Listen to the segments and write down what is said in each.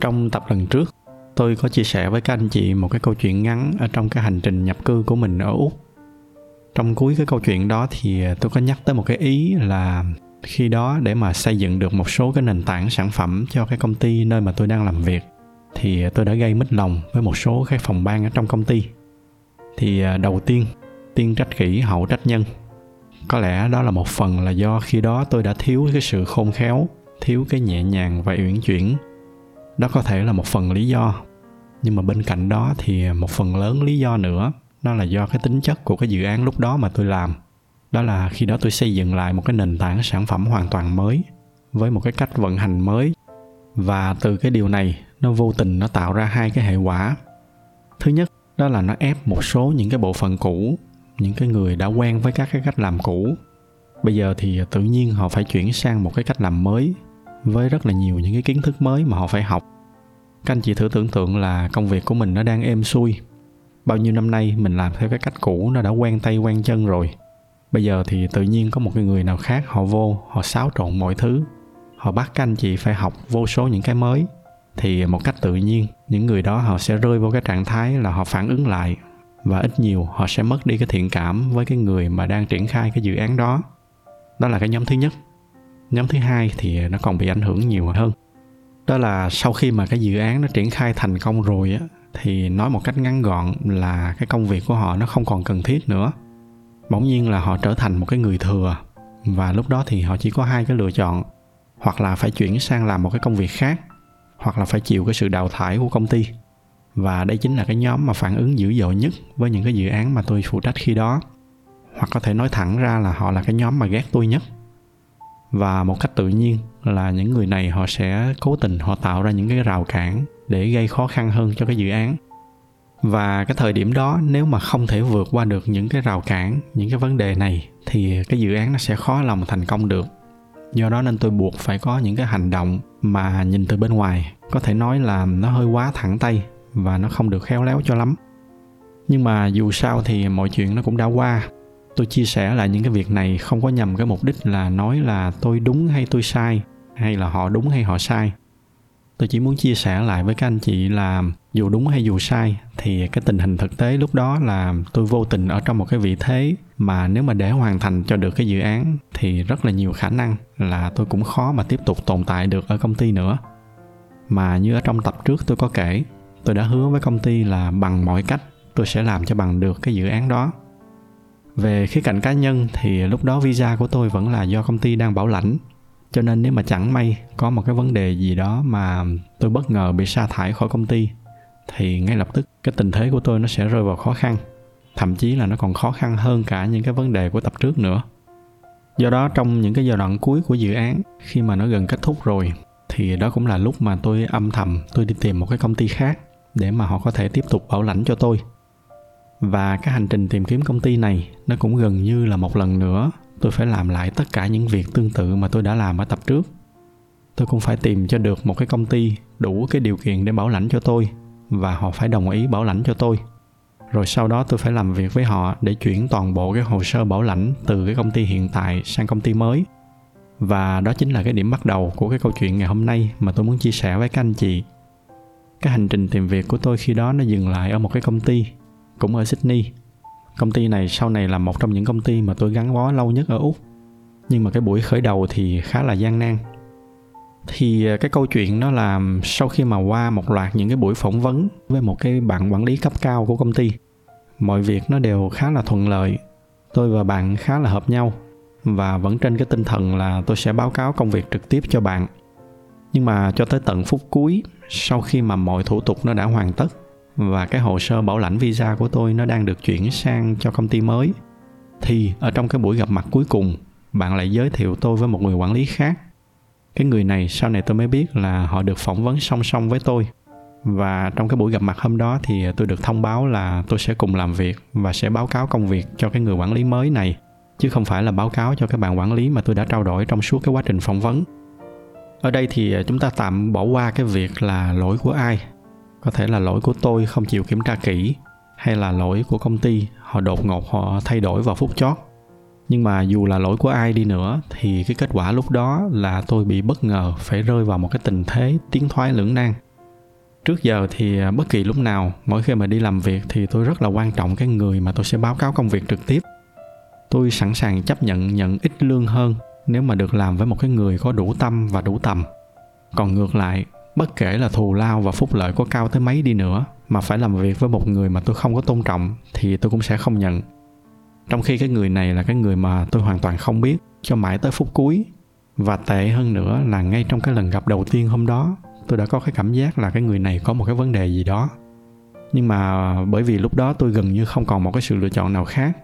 Trong tập lần trước, tôi có chia sẻ với các anh chị một cái câu chuyện ngắn ở trong cái hành trình nhập cư của mình ở Úc. Trong cuối cái câu chuyện đó thì tôi có nhắc tới một cái ý là khi đó để mà xây dựng được một số cái nền tảng sản phẩm cho cái công ty nơi mà tôi đang làm việc thì tôi đã gây mít lòng với một số cái phòng ban ở trong công ty. Thì à, đầu tiên, tiên trách kỹ hậu trách nhân. Có lẽ đó là một phần là do khi đó tôi đã thiếu cái sự khôn khéo, thiếu cái nhẹ nhàng và uyển chuyển đó có thể là một phần lý do. Nhưng mà bên cạnh đó thì một phần lớn lý do nữa, nó là do cái tính chất của cái dự án lúc đó mà tôi làm. Đó là khi đó tôi xây dựng lại một cái nền tảng sản phẩm hoàn toàn mới, với một cái cách vận hành mới. Và từ cái điều này, nó vô tình nó tạo ra hai cái hệ quả. Thứ nhất, đó là nó ép một số những cái bộ phận cũ, những cái người đã quen với các cái cách làm cũ. Bây giờ thì tự nhiên họ phải chuyển sang một cái cách làm mới với rất là nhiều những cái kiến thức mới mà họ phải học. Các anh chị thử tưởng tượng là công việc của mình nó đang êm xuôi. Bao nhiêu năm nay mình làm theo cái cách cũ, nó đã quen tay quen chân rồi. Bây giờ thì tự nhiên có một cái người nào khác, họ vô, họ xáo trộn mọi thứ. Họ bắt các anh chị phải học vô số những cái mới. Thì một cách tự nhiên, những người đó họ sẽ rơi vô cái trạng thái là họ phản ứng lại và ít nhiều họ sẽ mất đi cái thiện cảm với cái người mà đang triển khai cái dự án đó. Đó là cái nhóm thứ nhất nhóm thứ hai thì nó còn bị ảnh hưởng nhiều hơn. Đó là sau khi mà cái dự án nó triển khai thành công rồi á, thì nói một cách ngắn gọn là cái công việc của họ nó không còn cần thiết nữa. Bỗng nhiên là họ trở thành một cái người thừa, và lúc đó thì họ chỉ có hai cái lựa chọn, hoặc là phải chuyển sang làm một cái công việc khác, hoặc là phải chịu cái sự đào thải của công ty. Và đây chính là cái nhóm mà phản ứng dữ dội nhất với những cái dự án mà tôi phụ trách khi đó. Hoặc có thể nói thẳng ra là họ là cái nhóm mà ghét tôi nhất và một cách tự nhiên là những người này họ sẽ cố tình họ tạo ra những cái rào cản để gây khó khăn hơn cho cái dự án. Và cái thời điểm đó, nếu mà không thể vượt qua được những cái rào cản, những cái vấn đề này, thì cái dự án nó sẽ khó lòng thành công được. Do đó nên tôi buộc phải có những cái hành động mà nhìn từ bên ngoài. Có thể nói là nó hơi quá thẳng tay và nó không được khéo léo cho lắm. Nhưng mà dù sao thì mọi chuyện nó cũng đã qua tôi chia sẻ lại những cái việc này không có nhằm cái mục đích là nói là tôi đúng hay tôi sai, hay là họ đúng hay họ sai. Tôi chỉ muốn chia sẻ lại với các anh chị là dù đúng hay dù sai, thì cái tình hình thực tế lúc đó là tôi vô tình ở trong một cái vị thế mà nếu mà để hoàn thành cho được cái dự án thì rất là nhiều khả năng là tôi cũng khó mà tiếp tục tồn tại được ở công ty nữa. Mà như ở trong tập trước tôi có kể, tôi đã hứa với công ty là bằng mọi cách tôi sẽ làm cho bằng được cái dự án đó về khía cạnh cá nhân thì lúc đó visa của tôi vẫn là do công ty đang bảo lãnh. Cho nên nếu mà chẳng may có một cái vấn đề gì đó mà tôi bất ngờ bị sa thải khỏi công ty, thì ngay lập tức cái tình thế của tôi nó sẽ rơi vào khó khăn. Thậm chí là nó còn khó khăn hơn cả những cái vấn đề của tập trước nữa. Do đó trong những cái giai đoạn cuối của dự án, khi mà nó gần kết thúc rồi, thì đó cũng là lúc mà tôi âm thầm tôi đi tìm một cái công ty khác để mà họ có thể tiếp tục bảo lãnh cho tôi và cái hành trình tìm kiếm công ty này, nó cũng gần như là một lần nữa tôi phải làm lại tất cả những việc tương tự mà tôi đã làm ở tập trước. Tôi cũng phải tìm cho được một cái công ty đủ cái điều kiện để bảo lãnh cho tôi, và họ phải đồng ý bảo lãnh cho tôi. Rồi sau đó tôi phải làm việc với họ để chuyển toàn bộ cái hồ sơ bảo lãnh từ cái công ty hiện tại sang công ty mới. Và đó chính là cái điểm bắt đầu của cái câu chuyện ngày hôm nay mà tôi muốn chia sẻ với các anh chị. Cái hành trình tìm việc của tôi khi đó nó dừng lại ở một cái công ty cũng ở Sydney. Công ty này sau này là một trong những công ty mà tôi gắn bó lâu nhất ở Úc. Nhưng mà cái buổi khởi đầu thì khá là gian nan. Thì à, cái câu chuyện đó là sau khi mà qua một loạt những cái buổi phỏng vấn với một cái bạn quản lý cấp cao của công ty, mọi việc nó đều khá là thuận lợi. Tôi và bạn khá là hợp nhau và vẫn trên cái tinh thần là tôi sẽ báo cáo công việc trực tiếp cho bạn. Nhưng mà cho tới tận phút cuối, sau khi mà mọi thủ tục nó đã hoàn tất và cái hồ sơ bảo lãnh visa của tôi nó đang được chuyển sang cho công ty mới. Thì ở trong cái buổi gặp mặt cuối cùng, bạn lại giới thiệu tôi với một người quản lý khác. Cái người này, sau này tôi mới biết là họ được phỏng vấn song song với tôi. Và trong cái buổi gặp mặt hôm đó thì tôi được thông báo là tôi sẽ cùng làm việc và sẽ báo cáo công việc cho cái người quản lý mới này, chứ không phải là báo cáo cho các bạn quản lý mà tôi đã trao đổi trong suốt cái quá trình phỏng vấn. Ở đây thì chúng ta tạm bỏ qua cái việc là lỗi của ai có thể là lỗi của tôi không chịu kiểm tra kỹ, hay là lỗi của công ty, họ đột ngột họ thay đổi vào phút chót. Nhưng mà dù là lỗi của ai đi nữa, thì cái kết quả lúc đó là tôi bị bất ngờ phải rơi vào một cái tình thế tiến thoái lưỡng nan. Trước giờ thì à, bất kỳ lúc nào, mỗi khi mà đi làm việc thì tôi rất là quan trọng cái người mà tôi sẽ báo cáo công việc trực tiếp. Tôi sẵn sàng chấp nhận nhận ít lương hơn nếu mà được làm với một cái người có đủ tâm và đủ tầm. Còn ngược lại bất kể là thù lao và phúc lợi có cao tới mấy đi nữa, mà phải làm việc với một người mà tôi không có tôn trọng, thì tôi cũng sẽ không nhận. Trong khi cái người này là cái người mà tôi hoàn toàn không biết, cho mãi tới phút cuối. Và tệ hơn nữa là ngay trong cái lần gặp đầu tiên hôm đó, tôi đã có cái cảm giác là cái người này có một cái vấn đề gì đó. Nhưng mà bởi vì lúc đó tôi gần như không còn một cái sự lựa chọn nào khác.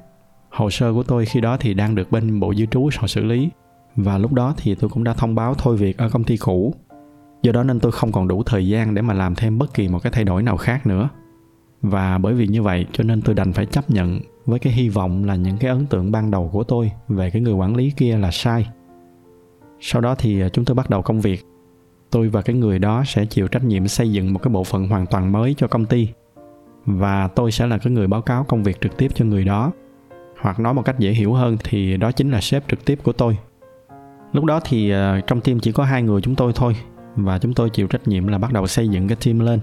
Hồ sơ của tôi khi đó thì đang được bên bộ di trú họ xử lý. Và lúc đó thì tôi cũng đã thông báo thôi việc ở công ty cũ do đó nên tôi không còn đủ thời gian để mà làm thêm bất kỳ một cái thay đổi nào khác nữa. Và bởi vì như vậy cho nên tôi đành phải chấp nhận với cái hy vọng là những cái ấn tượng ban đầu của tôi về cái người quản lý kia là sai. Sau đó thì à, chúng tôi bắt đầu công việc. Tôi và cái người đó sẽ chịu trách nhiệm xây dựng một cái bộ phận hoàn toàn mới cho công ty. Và tôi sẽ là cái người báo cáo công việc trực tiếp cho người đó. Hoặc nói một cách dễ hiểu hơn thì đó chính là sếp trực tiếp của tôi. Lúc đó thì à, trong team chỉ có hai người chúng tôi thôi và chúng tôi chịu trách nhiệm là bắt đầu xây dựng cái team lên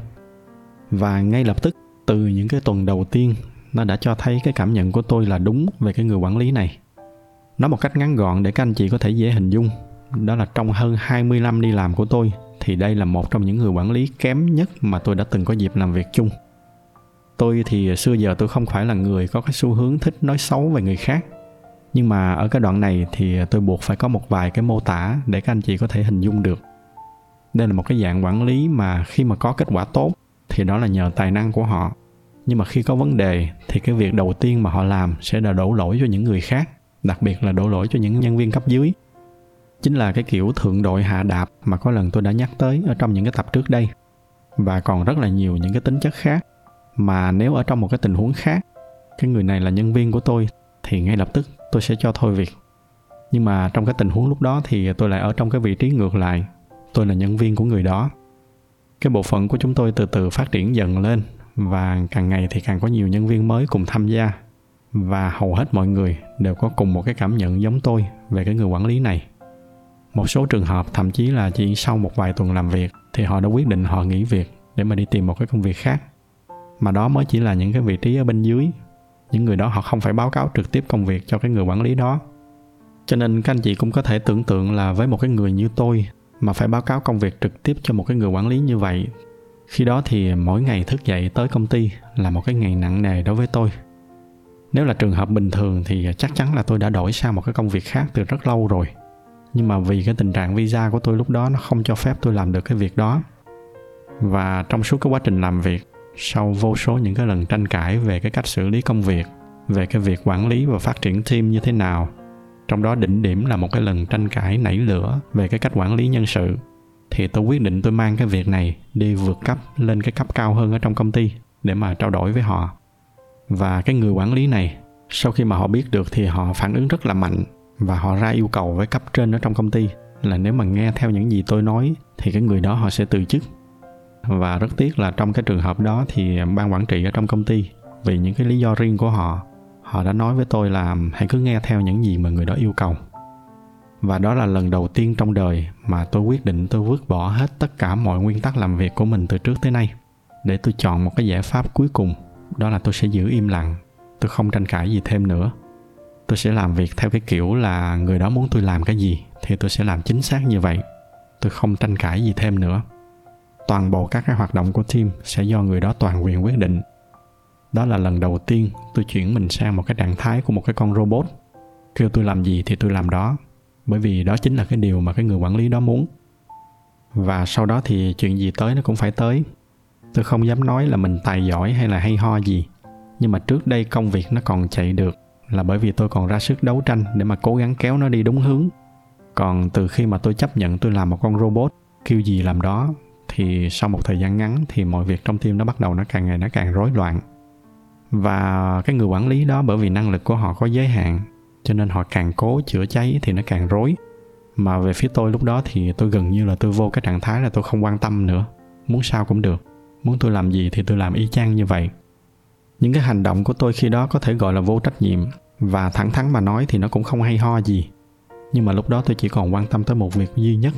và ngay lập tức, từ những cái tuần đầu tiên, nó đã cho thấy cái cảm nhận của tôi là đúng về cái người quản lý này nói một cách ngắn gọn để các anh chị có thể dễ hình dung, đó là trong hơn 20 năm đi làm của tôi, thì đây là một trong những người quản lý kém nhất mà tôi đã từng có dịp làm việc chung. Tôi thì xưa giờ tôi không phải là người có cái xu hướng thích nói xấu về người khác. Nhưng mà ở cái đoạn này thì tôi buộc phải có một vài cái mô tả để các anh chị có thể hình dung được. Đây là một cái dạng quản lý mà khi mà có kết quả tốt thì đó là nhờ tài năng của họ. Nhưng mà khi có vấn đề thì cái việc đầu tiên mà họ làm sẽ là đổ lỗi cho những người khác, đặc biệt là đổ lỗi cho những nhân viên cấp dưới. Chính là cái kiểu thượng đội hạ đạp mà có lần tôi đã nhắc tới ở trong những cái tập trước đây. Và còn rất là nhiều những cái tính chất khác mà nếu ở trong một cái tình huống khác cái người này là nhân viên của tôi thì ngay lập tức tôi sẽ cho thôi việc. Nhưng mà trong cái tình huống lúc đó thì tôi lại ở trong cái vị trí ngược lại tôi là nhân viên của người đó. Cái bộ phận của chúng tôi từ từ phát triển dần lên và càng ngày thì càng có nhiều nhân viên mới cùng tham gia. Và hầu hết mọi người đều có cùng một cái cảm nhận giống tôi về cái người quản lý này. Một số trường hợp thậm chí là chỉ sau một vài tuần làm việc thì họ đã quyết định họ nghỉ việc để mà đi tìm một cái công việc khác. Mà đó mới chỉ là những cái vị trí ở bên dưới. Những người đó họ không phải báo cáo trực tiếp công việc cho cái người quản lý đó. Cho nên các anh chị cũng có thể tưởng tượng là với một cái người như tôi mà phải báo cáo công việc trực tiếp cho một cái người quản lý như vậy. Khi đó thì mỗi ngày thức dậy tới công ty là một cái ngày nặng nề đối với tôi. Nếu là trường hợp bình thường thì chắc chắn là tôi đã đổi sang một cái công việc khác từ rất lâu rồi. Nhưng mà vì cái tình trạng visa của tôi lúc đó nó không cho phép tôi làm được cái việc đó. Và trong suốt cái quá trình làm việc, sau vô số những cái lần tranh cãi về cái cách xử lý công việc, về cái việc quản lý và phát triển team như thế nào trong đó đỉnh điểm là một cái lần tranh cãi nảy lửa về cái cách quản lý nhân sự. Thì tôi quyết định tôi mang cái việc này đi vượt cấp lên cái cấp cao hơn ở trong công ty để mà trao đổi với họ. Và cái người quản lý này, sau khi mà họ biết được thì họ phản ứng rất là mạnh và họ ra yêu cầu với cấp trên ở trong công ty là nếu mà nghe theo những gì tôi nói thì cái người đó họ sẽ từ chức. Và rất tiếc là trong cái trường hợp đó thì ban quản trị ở trong công ty vì những cái lý do riêng của họ họ đã nói với tôi là, hãy cứ nghe theo những gì mà người đó yêu cầu. Và đó là lần đầu tiên trong đời mà tôi quyết định tôi vứt bỏ hết tất cả mọi nguyên tắc làm việc của mình từ trước tới nay để tôi chọn một cái giải pháp cuối cùng. Đó là tôi sẽ giữ im lặng, tôi không tranh cãi gì thêm nữa. Tôi sẽ làm việc theo cái kiểu là người đó muốn tôi làm cái gì thì tôi sẽ làm chính xác như vậy. Tôi không tranh cãi gì thêm nữa. Toàn bộ các cái hoạt động của team sẽ do người đó toàn quyền quyết định đó là lần đầu tiên tôi chuyển mình sang một cái trạng thái của một cái con robot. Kêu tôi làm gì thì tôi làm đó, bởi vì đó chính là cái điều mà cái người quản lý đó muốn. Và sau đó thì chuyện gì tới nó cũng phải tới. Tôi không dám nói là mình tài giỏi hay là hay ho gì, nhưng mà trước đây công việc nó còn chạy được là bởi vì tôi còn ra sức đấu tranh để mà cố gắng kéo nó đi đúng hướng. Còn từ khi mà tôi chấp nhận tôi làm một con robot, kêu gì làm đó, thì sau một thời gian ngắn thì mọi việc trong tim nó bắt đầu nó càng ngày nó càng rối loạn và cái người quản lý đó, bởi vì năng lực của họ có giới hạn, cho nên họ càng cố chữa cháy thì nó càng rối. Mà về phía tôi lúc đó thì tôi gần như là tôi vô cái trạng thái là tôi không quan tâm nữa. Muốn sao cũng được. Muốn tôi làm gì thì tôi làm y chang như vậy. Những cái hành động của tôi khi đó có thể gọi là vô trách nhiệm. Và thẳng thắn mà nói thì nó cũng không hay ho gì. Nhưng mà lúc đó tôi chỉ còn quan tâm tới một việc duy nhất,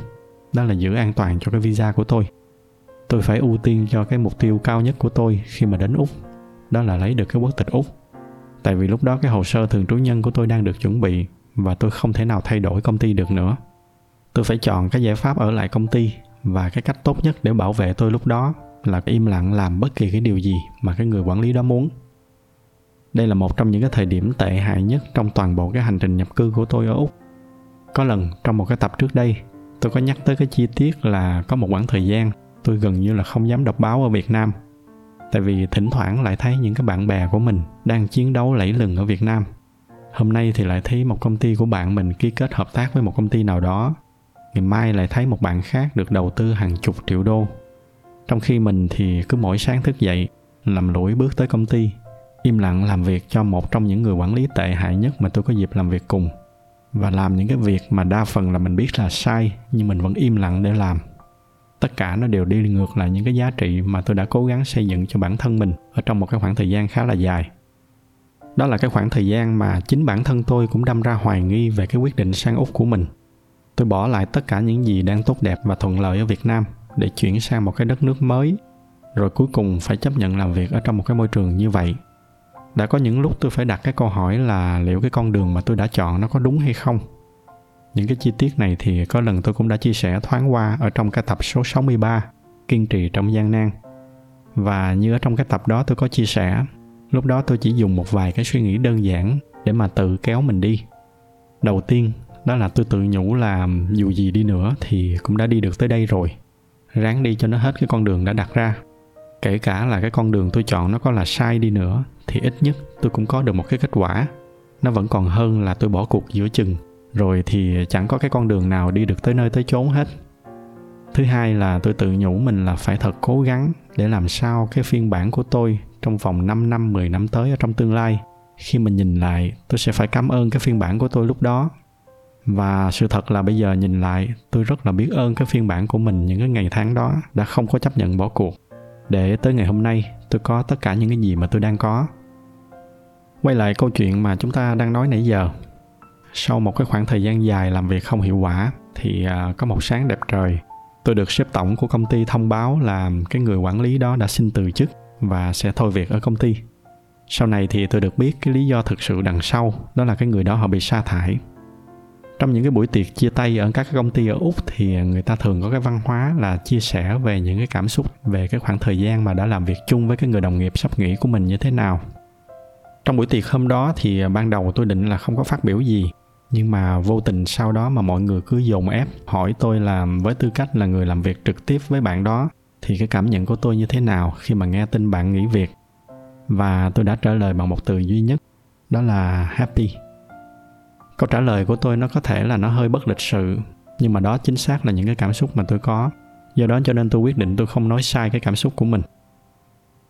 đó là giữ an toàn cho cái visa của tôi. Tôi phải ưu tiên cho cái mục tiêu cao nhất của tôi khi mà đến úc đó là lấy được cái quốc tịch úc. Tại vì lúc đó cái hồ sơ thường trú nhân của tôi đang được chuẩn bị và tôi không thể nào thay đổi công ty được nữa. Tôi phải chọn cái giải pháp ở lại công ty và cái cách tốt nhất để bảo vệ tôi lúc đó là im lặng làm bất kỳ cái điều gì mà cái người quản lý đó muốn. Đây là một trong những cái thời điểm tệ hại nhất trong toàn bộ cái hành trình nhập cư của tôi ở úc. Có lần trong một cái tập trước đây, tôi có nhắc tới cái chi tiết là có một khoảng thời gian tôi gần như là không dám đọc báo ở việt nam tại vì thỉnh thoảng lại thấy những cái bạn bè của mình đang chiến đấu lẫy lừng ở việt nam. Hôm nay thì lại thấy một công ty của bạn mình ký kết hợp tác với một công ty nào đó. Ngày mai lại thấy một bạn khác được đầu tư hàng chục triệu đô. Trong khi mình thì cứ mỗi sáng thức dậy, làm lũi bước tới công ty, im lặng làm việc cho một trong những người quản lý tệ hại nhất mà tôi có dịp làm việc cùng. Và làm những cái việc mà đa phần là mình biết là sai, nhưng mình vẫn im lặng để làm tất cả nó đều đi ngược lại những cái giá trị mà tôi đã cố gắng xây dựng cho bản thân mình ở trong một cái khoảng thời gian khá là dài. Đó là cái khoảng thời gian mà chính bản thân tôi cũng đâm ra hoài nghi về cái quyết định sang úc của mình. Tôi bỏ lại tất cả những gì đang tốt đẹp và thuận lợi ở việt nam để chuyển sang một cái đất nước mới, rồi cuối cùng phải chấp nhận làm việc ở trong một cái môi trường như vậy. Đã có những lúc tôi phải đặt cái câu hỏi là liệu cái con đường mà tôi đã chọn nó có đúng hay không? Những cái chi tiết này thì có lần tôi cũng đã chia sẻ thoáng qua ở trong cái tập số 63 Kiên trì trong gian nan. Và như ở trong cái tập đó tôi có chia sẻ, lúc đó tôi chỉ dùng một vài cái suy nghĩ đơn giản để mà tự kéo mình đi. Đầu tiên, đó là tôi tự nhủ là dù gì đi nữa thì cũng đã đi được tới đây rồi. Ráng đi cho nó hết cái con đường đã đặt ra. Kể cả là cái con đường tôi chọn nó có là sai đi nữa thì ít nhất tôi cũng có được một cái kết quả. Nó vẫn còn hơn là tôi bỏ cuộc giữa chừng rồi thì chẳng có cái con đường nào đi được tới nơi tới chốn hết. Thứ hai là tôi tự nhủ mình là phải thật cố gắng để làm sao cái phiên bản của tôi trong vòng 5 năm, 10 năm tới ở trong tương lai khi mình nhìn lại tôi sẽ phải cảm ơn cái phiên bản của tôi lúc đó. Và sự thật là bây giờ nhìn lại tôi rất là biết ơn cái phiên bản của mình những cái ngày tháng đó đã không có chấp nhận bỏ cuộc. Để tới ngày hôm nay tôi có tất cả những cái gì mà tôi đang có. Quay lại câu chuyện mà chúng ta đang nói nãy giờ sau một cái khoảng thời gian dài làm việc không hiệu quả thì à, có một sáng đẹp trời. Tôi được sếp tổng của công ty thông báo là cái người quản lý đó đã xin từ chức và sẽ thôi việc ở công ty. Sau này thì tôi được biết cái lý do thực sự đằng sau, đó là cái người đó họ bị sa thải. Trong những cái buổi tiệc chia tay ở các công ty ở úc thì người ta thường có cái văn hóa là chia sẻ về những cái cảm xúc về cái khoảng thời gian mà đã làm việc chung với cái người đồng nghiệp sắp nghỉ của mình như thế nào. Trong buổi tiệc hôm đó thì ban đầu tôi định là không có phát biểu gì nhưng mà vô tình sau đó mà mọi người cứ dồn ép hỏi tôi là với tư cách là người làm việc trực tiếp với bạn đó, thì cái cảm nhận của tôi như thế nào khi mà nghe tin bạn nghỉ việc? Và tôi đã trả lời bằng một từ duy nhất, đó là happy. Câu trả lời của tôi nó có thể là nó hơi bất lịch sự, nhưng mà đó chính xác là những cái cảm xúc mà tôi có. Do đó cho nên tôi quyết định tôi không nói sai cái cảm xúc của mình.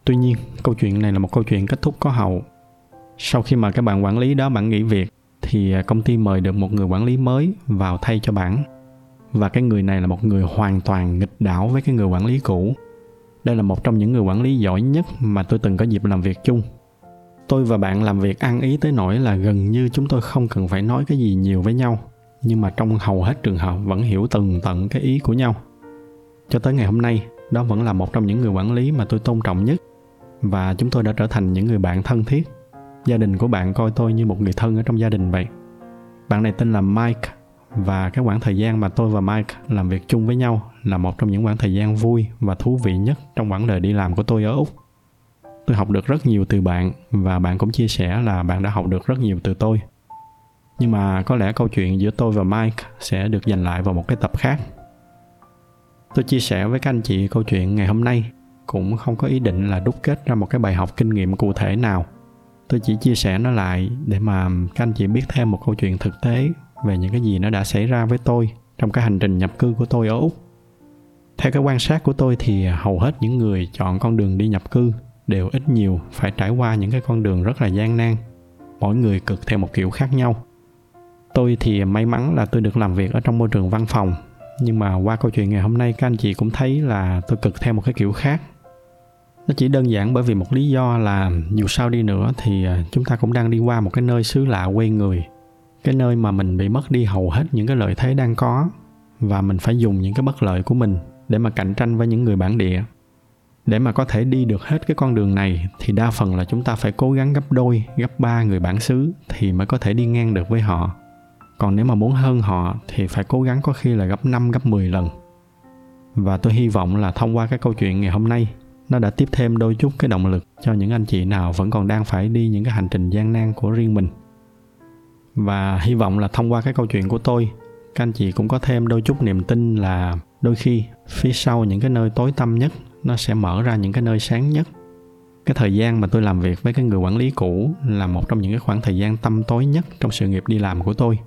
Tuy nhiên, câu chuyện này là một câu chuyện kết thúc có hậu. Sau khi mà các bạn quản lý đó bạn nghỉ việc thì à, công ty mời được một người quản lý mới vào thay cho bản và cái người này là một người hoàn toàn nghịch đảo với cái người quản lý cũ. Đây là một trong những người quản lý giỏi nhất mà tôi từng có dịp làm việc chung. Tôi và bạn làm việc ăn ý tới nỗi là gần như chúng tôi không cần phải nói cái gì nhiều với nhau. Nhưng mà trong hầu hết trường hợp vẫn hiểu từng tận cái ý của nhau. Cho tới ngày hôm nay, đó vẫn là một trong những người quản lý mà tôi tôn trọng nhất. Và chúng tôi đã trở thành những người bạn thân thiết gia đình của bạn coi tôi như một người thân ở trong gia đình vậy. Bạn này tên là mike và cái khoảng thời gian mà tôi và mike làm việc chung với nhau là một trong những khoảng thời gian vui và thú vị nhất trong quãng đời đi làm của tôi ở úc. Tôi học được rất nhiều từ bạn và bạn cũng chia sẻ là bạn đã học được rất nhiều từ tôi. Nhưng mà có lẽ câu chuyện giữa tôi và mike sẽ được dành lại vào một cái tập khác. Tôi chia sẻ với các anh chị câu chuyện ngày hôm nay, cũng không có ý định là đúc kết ra một cái bài học kinh nghiệm cụ thể nào tôi chỉ chia sẻ nó lại để mà các anh chị biết thêm một câu chuyện thực tế về những cái gì nó đã xảy ra với tôi trong cái hành trình nhập cư của tôi ở úc. Theo cái quan sát của tôi thì hầu hết những người chọn con đường đi nhập cư đều ít nhiều phải trải qua những cái con đường rất là gian nan, mỗi người cực theo một kiểu khác nhau. Tôi thì may mắn là tôi được làm việc ở trong môi trường văn phòng, nhưng mà qua câu chuyện ngày hôm nay các anh chị cũng thấy là tôi cực theo một cái kiểu khác nó chỉ đơn giản bởi vì một lý do là dù sao đi nữa thì à, chúng ta cũng đang đi qua một cái nơi xứ lạ quê người. Cái nơi mà mình bị mất đi hầu hết những cái lợi thế đang có và mình phải dùng những cái bất lợi của mình để mà cạnh tranh với những người bản địa. Để mà có thể đi được hết cái con đường này thì đa phần là chúng ta phải cố gắng gấp đôi, gấp ba người bản xứ thì mới có thể đi ngang được với họ. Còn nếu mà muốn hơn họ thì phải cố gắng có khi là gấp 5 gấp 10 lần. Và tôi hy vọng là thông qua cái câu chuyện ngày hôm nay nó đã tiếp thêm đôi chút cái động lực cho những anh chị nào vẫn còn đang phải đi những cái hành trình gian nan của riêng mình. Và hy vọng là thông qua cái câu chuyện của tôi, các anh chị cũng có thêm đôi chút niềm tin là đôi khi phía sau những cái nơi tối tăm nhất, nó sẽ mở ra những cái nơi sáng nhất. Cái thời gian mà tôi làm việc với cái người quản lý cũ là một trong những cái khoảng thời gian tâm tối nhất trong sự nghiệp đi làm của tôi.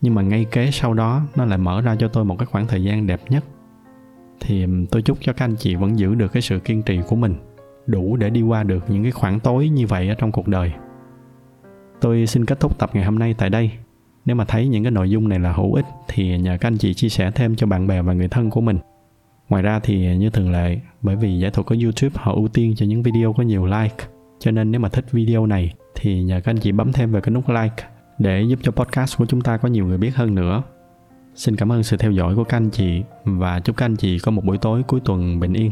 Nhưng mà ngay kế sau đó, nó lại mở ra cho tôi một cái khoảng thời gian đẹp nhất thì tôi chúc cho các anh chị vẫn giữ được cái sự kiên trì của mình, đủ để đi qua được những cái khoảng tối như vậy ở trong cuộc đời. Tôi xin kết thúc tập ngày hôm nay tại đây. Nếu mà thấy những cái nội dung này là hữu ích thì nhờ các anh chị chia sẻ thêm cho bạn bè và người thân của mình. Ngoài ra thì như thường lệ, bởi vì giải thuật của youtube họ ưu tiên cho những video có nhiều like, cho nên nếu mà thích video này thì nhờ các anh chị bấm thêm vào cái nút like để giúp cho podcast của chúng ta có nhiều người biết hơn nữa xin cảm ơn sự theo dõi của các anh chị và chúc các anh chị có một buổi tối cuối tuần bình yên.